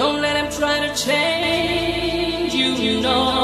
Don't let him try to change you, you know.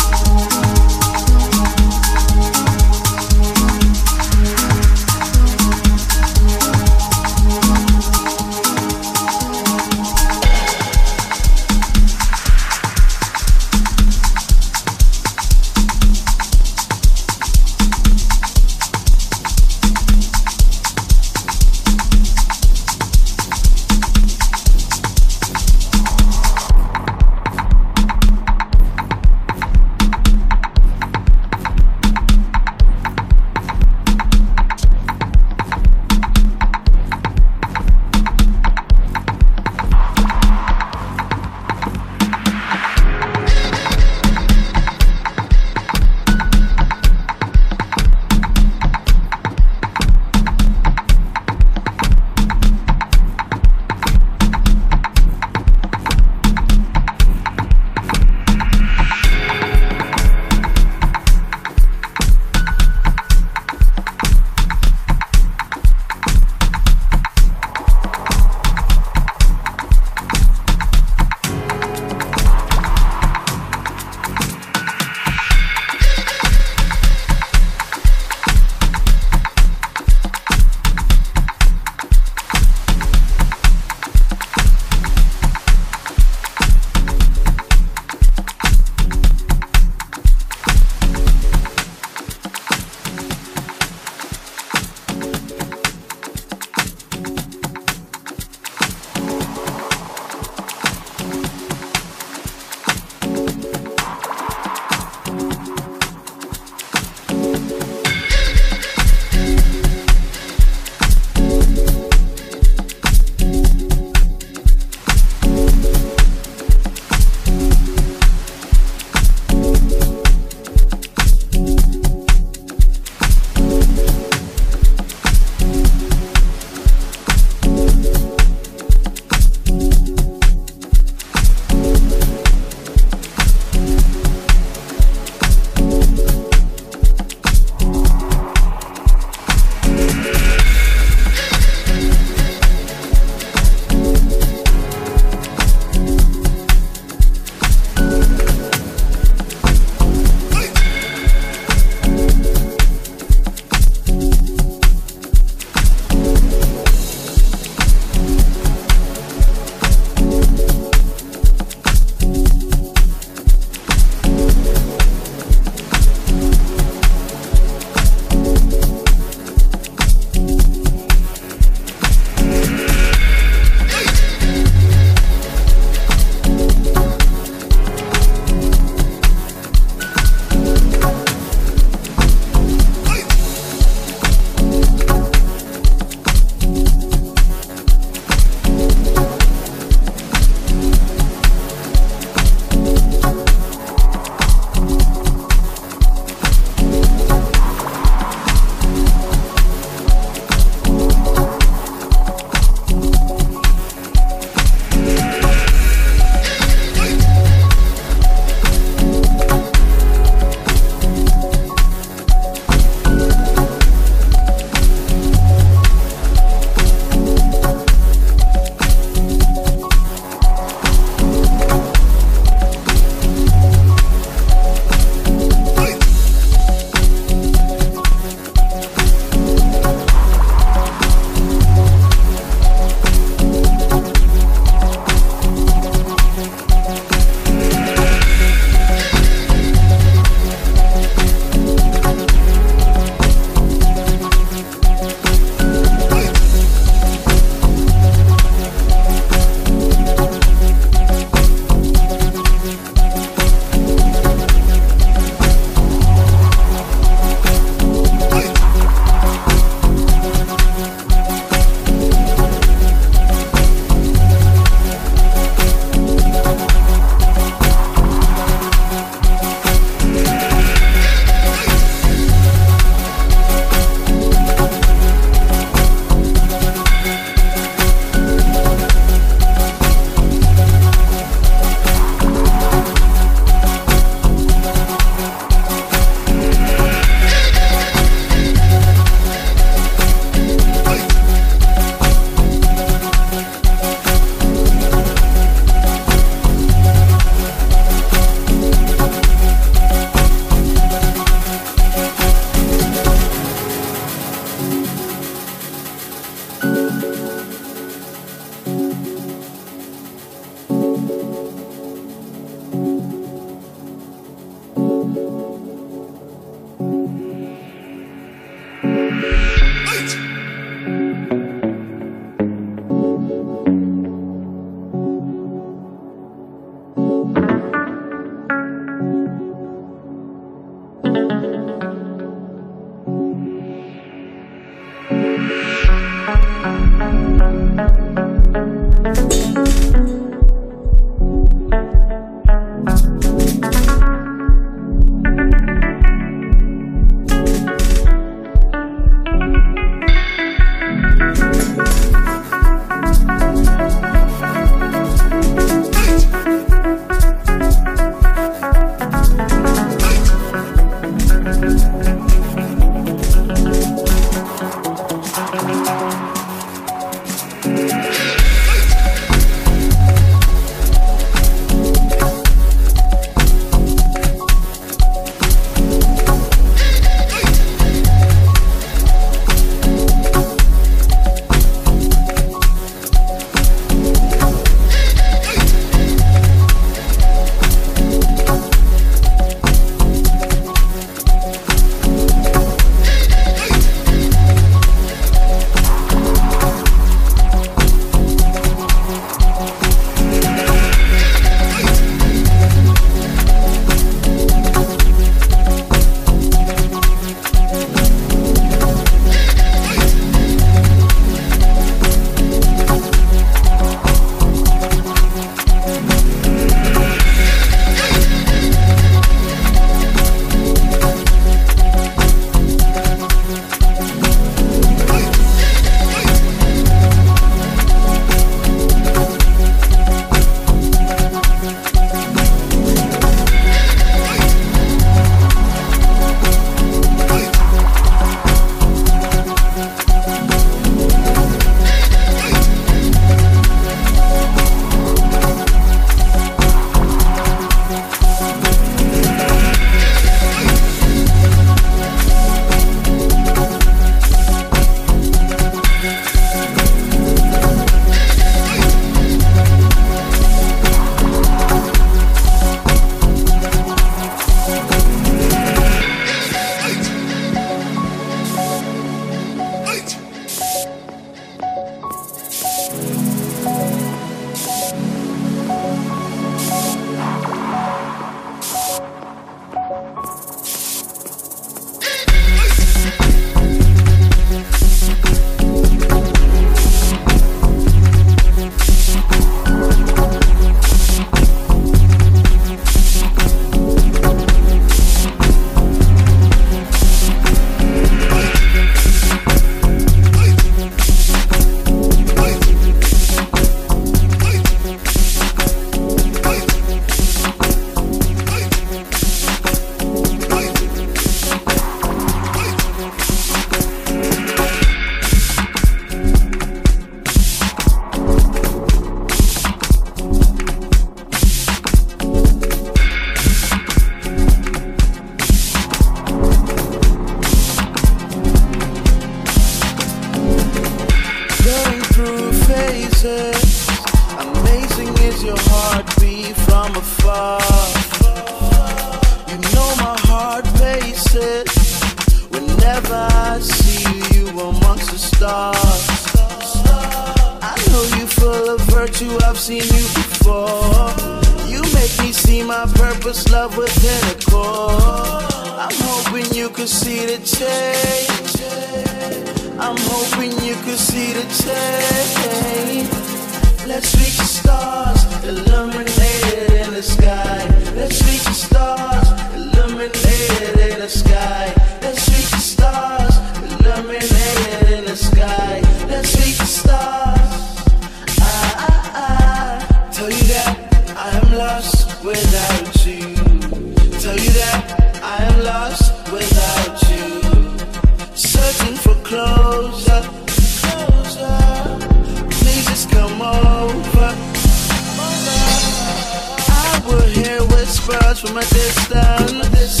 birds from a distance.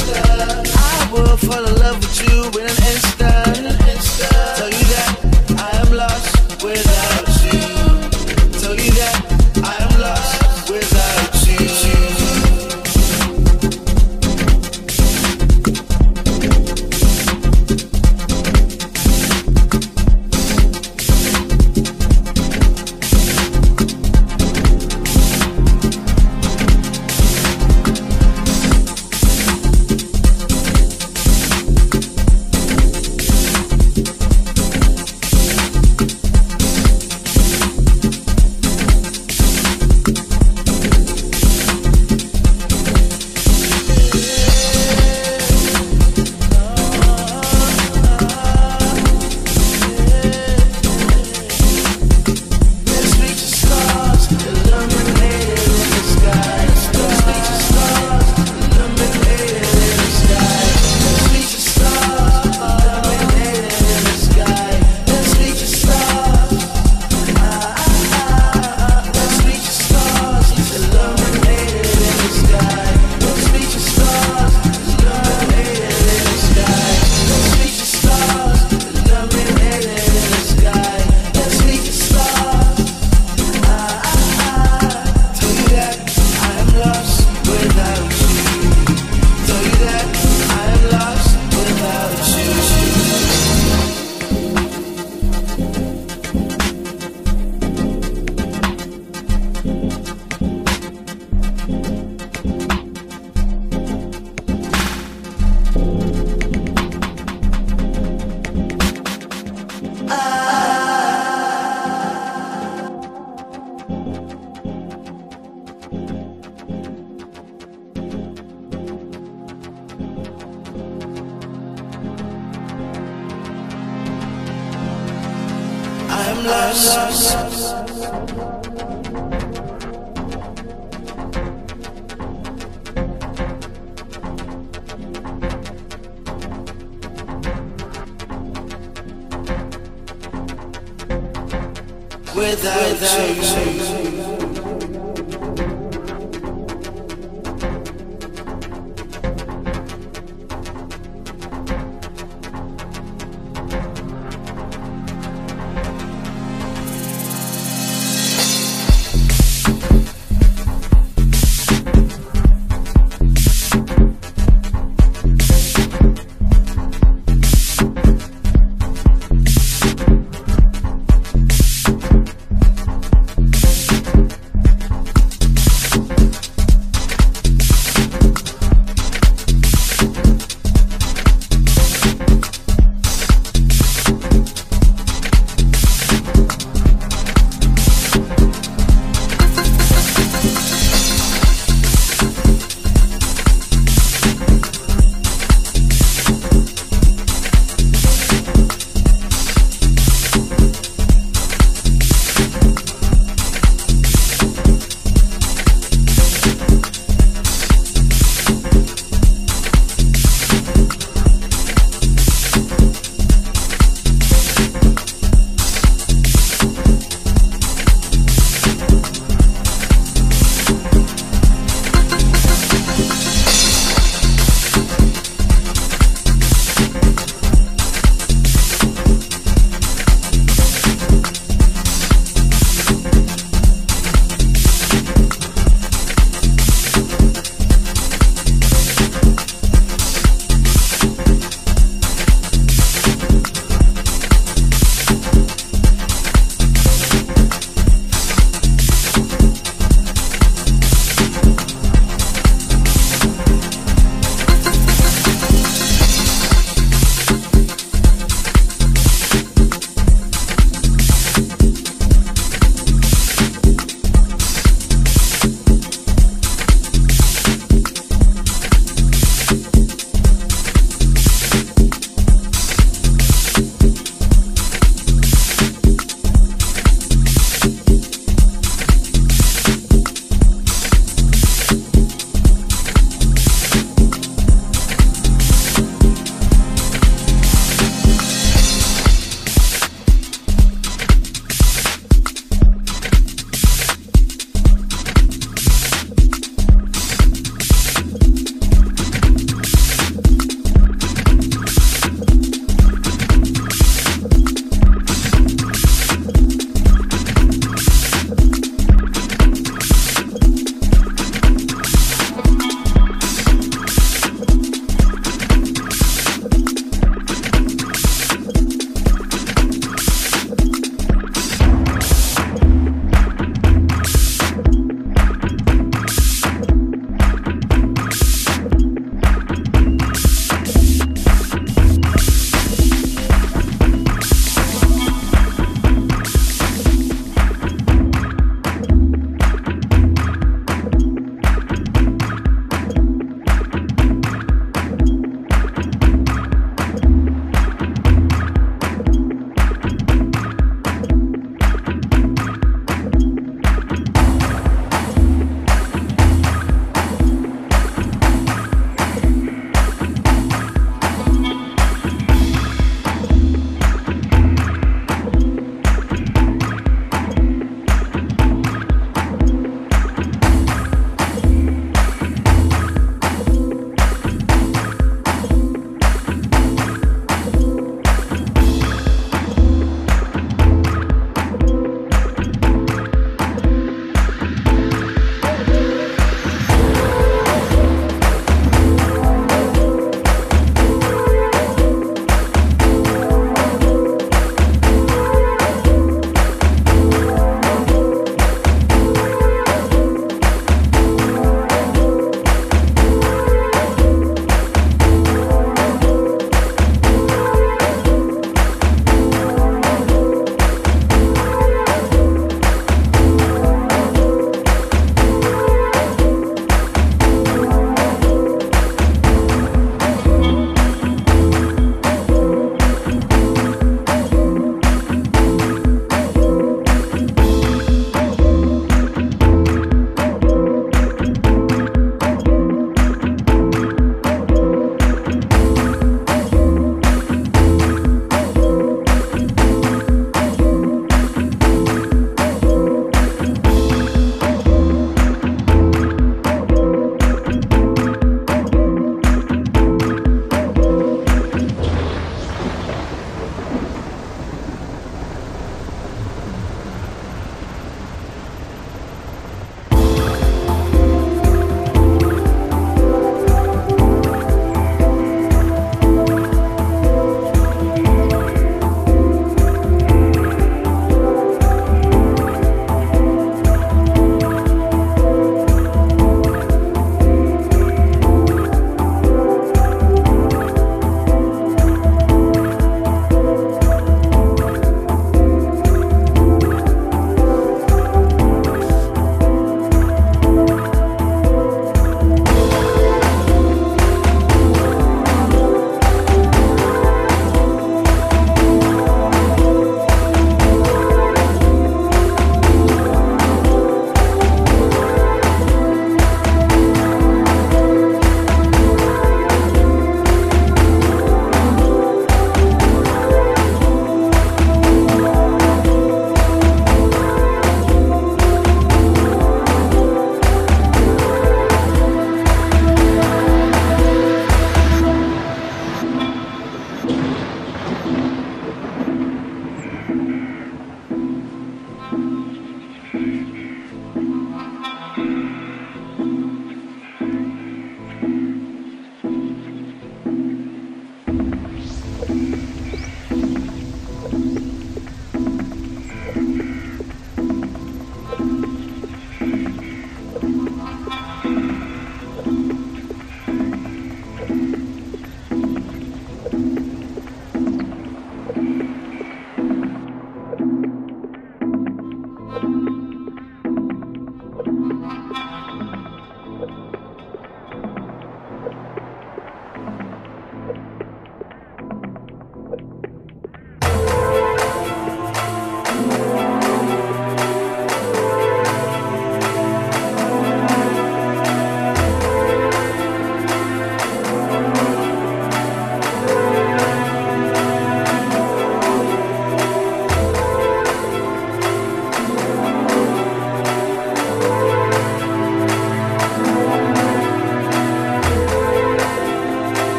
I will fall in love with you in an instant.